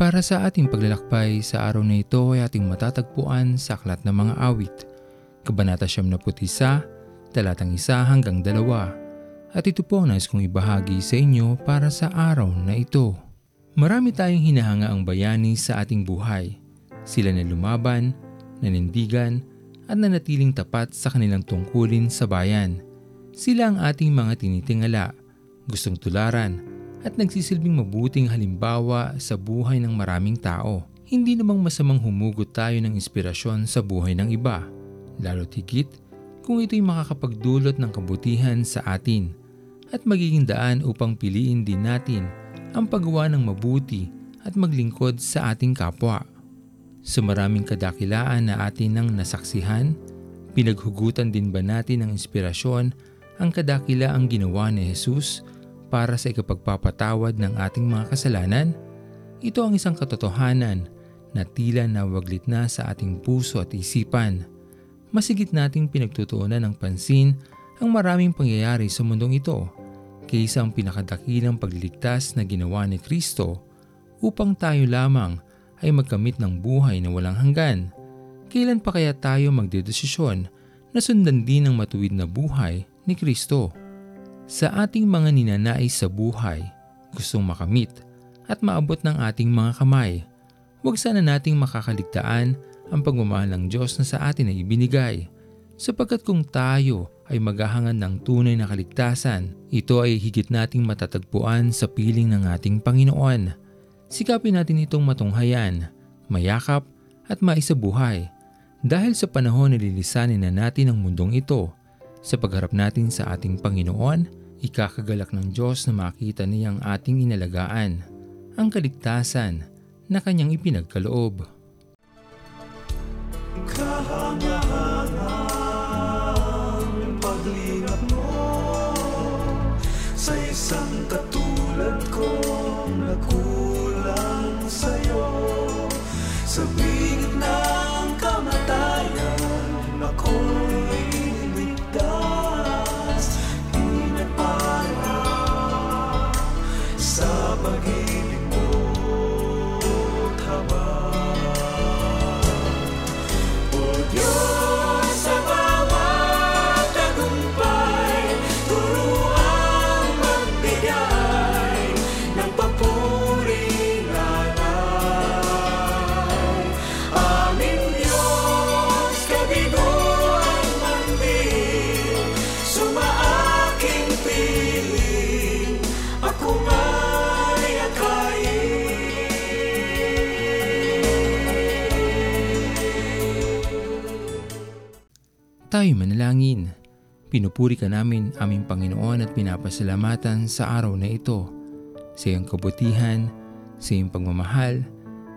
Para sa ating paglalakbay sa araw na ito ay ating matatagpuan sa Aklat ng Mga Awit, Kabanata 71, talatang 1 hanggang 2. At ito po nais kong ibahagi sa inyo para sa araw na ito. Marami tayong hinahanga ang bayani sa ating buhay. Sila na lumaban, nanindigan, at nanatiling tapat sa kanilang tungkulin sa bayan. Sila ang ating mga tinitingala, gustong tularan, at nagsisilbing mabuting halimbawa sa buhay ng maraming tao. Hindi namang masamang humugot tayo ng inspirasyon sa buhay ng iba, lalo higit kung ito'y makakapagdulot ng kabutihan sa atin at magiging daan upang piliin din natin ang paggawa ng mabuti at maglingkod sa ating kapwa. Sa maraming kadakilaan na atin nang nasaksihan, pinaghugutan din ba natin ng inspirasyon ang kadakilaang ginawa ni Jesus para sa ikapagpapatawad ng ating mga kasalanan? Ito ang isang katotohanan na tila nawaglit na sa ating puso at isipan. Masigit nating pinagtutuunan ng pansin ang maraming pangyayari sa mundong ito kaysa ang pinakadakilang pagliligtas na ginawa ni Kristo upang tayo lamang ay magkamit ng buhay na walang hanggan. Kailan pa kaya tayo magdedesisyon na sundan din ang matuwid na buhay ni Kristo? Sa ating mga ninanais sa buhay, gustong makamit at maabot ng ating mga kamay, huwag sana nating makakaligtaan ang pagmamahal ng Diyos na sa atin ay ibinigay. Sapagkat kung tayo ay maghahangad ng tunay na kaligtasan, ito ay higit nating matatagpuan sa piling ng ating Panginoon. Sikapin natin itong matunghayan, mayakap at maisabuhay. Dahil sa panahon na lilisanin na natin ang mundong ito, sa pagharap natin sa ating Panginoon, Ikakagalak ng Diyos na makita niya ang ating inalagaan, ang kaligtasan na kanyang ipinagkaloob. Kahanga-hangang paglingap mo Sa isang katulad kong nagkulang sa'yo Sa Tayo manalangin. Pinupuri ka namin aming Panginoon at pinapasalamatan sa araw na ito. Sa iyong kabutihan, sa iyong pagmamahal,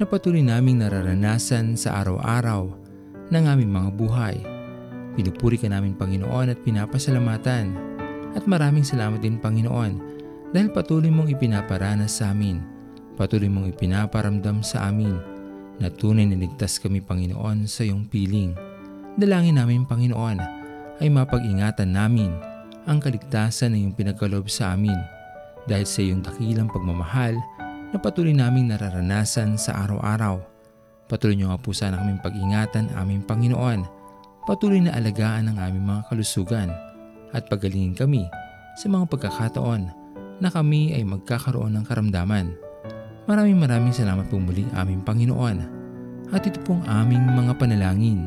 na patuloy naming nararanasan sa araw-araw ng aming mga buhay. Pinupuri ka namin Panginoon at pinapasalamatan. At maraming salamat din Panginoon dahil patuloy mong ipinaparanas sa amin. Patuloy mong ipinaparamdam sa amin na tunay na ligtas kami Panginoon sa iyong piling. Dalangin namin Panginoon ay mapag-ingatan namin ang kaligtasan na iyong pinagkaloob sa amin dahil sa iyong dakilang pagmamahal na patuloy naming nararanasan sa araw-araw. Patuloy niyo nga po sana kaming pag-ingatan aming Panginoon. Patuloy na alagaan ang aming mga kalusugan at pagalingin kami sa mga pagkakataon na kami ay magkakaroon ng karamdaman. Maraming maraming salamat po muli aming Panginoon at ito pong aming mga panalangin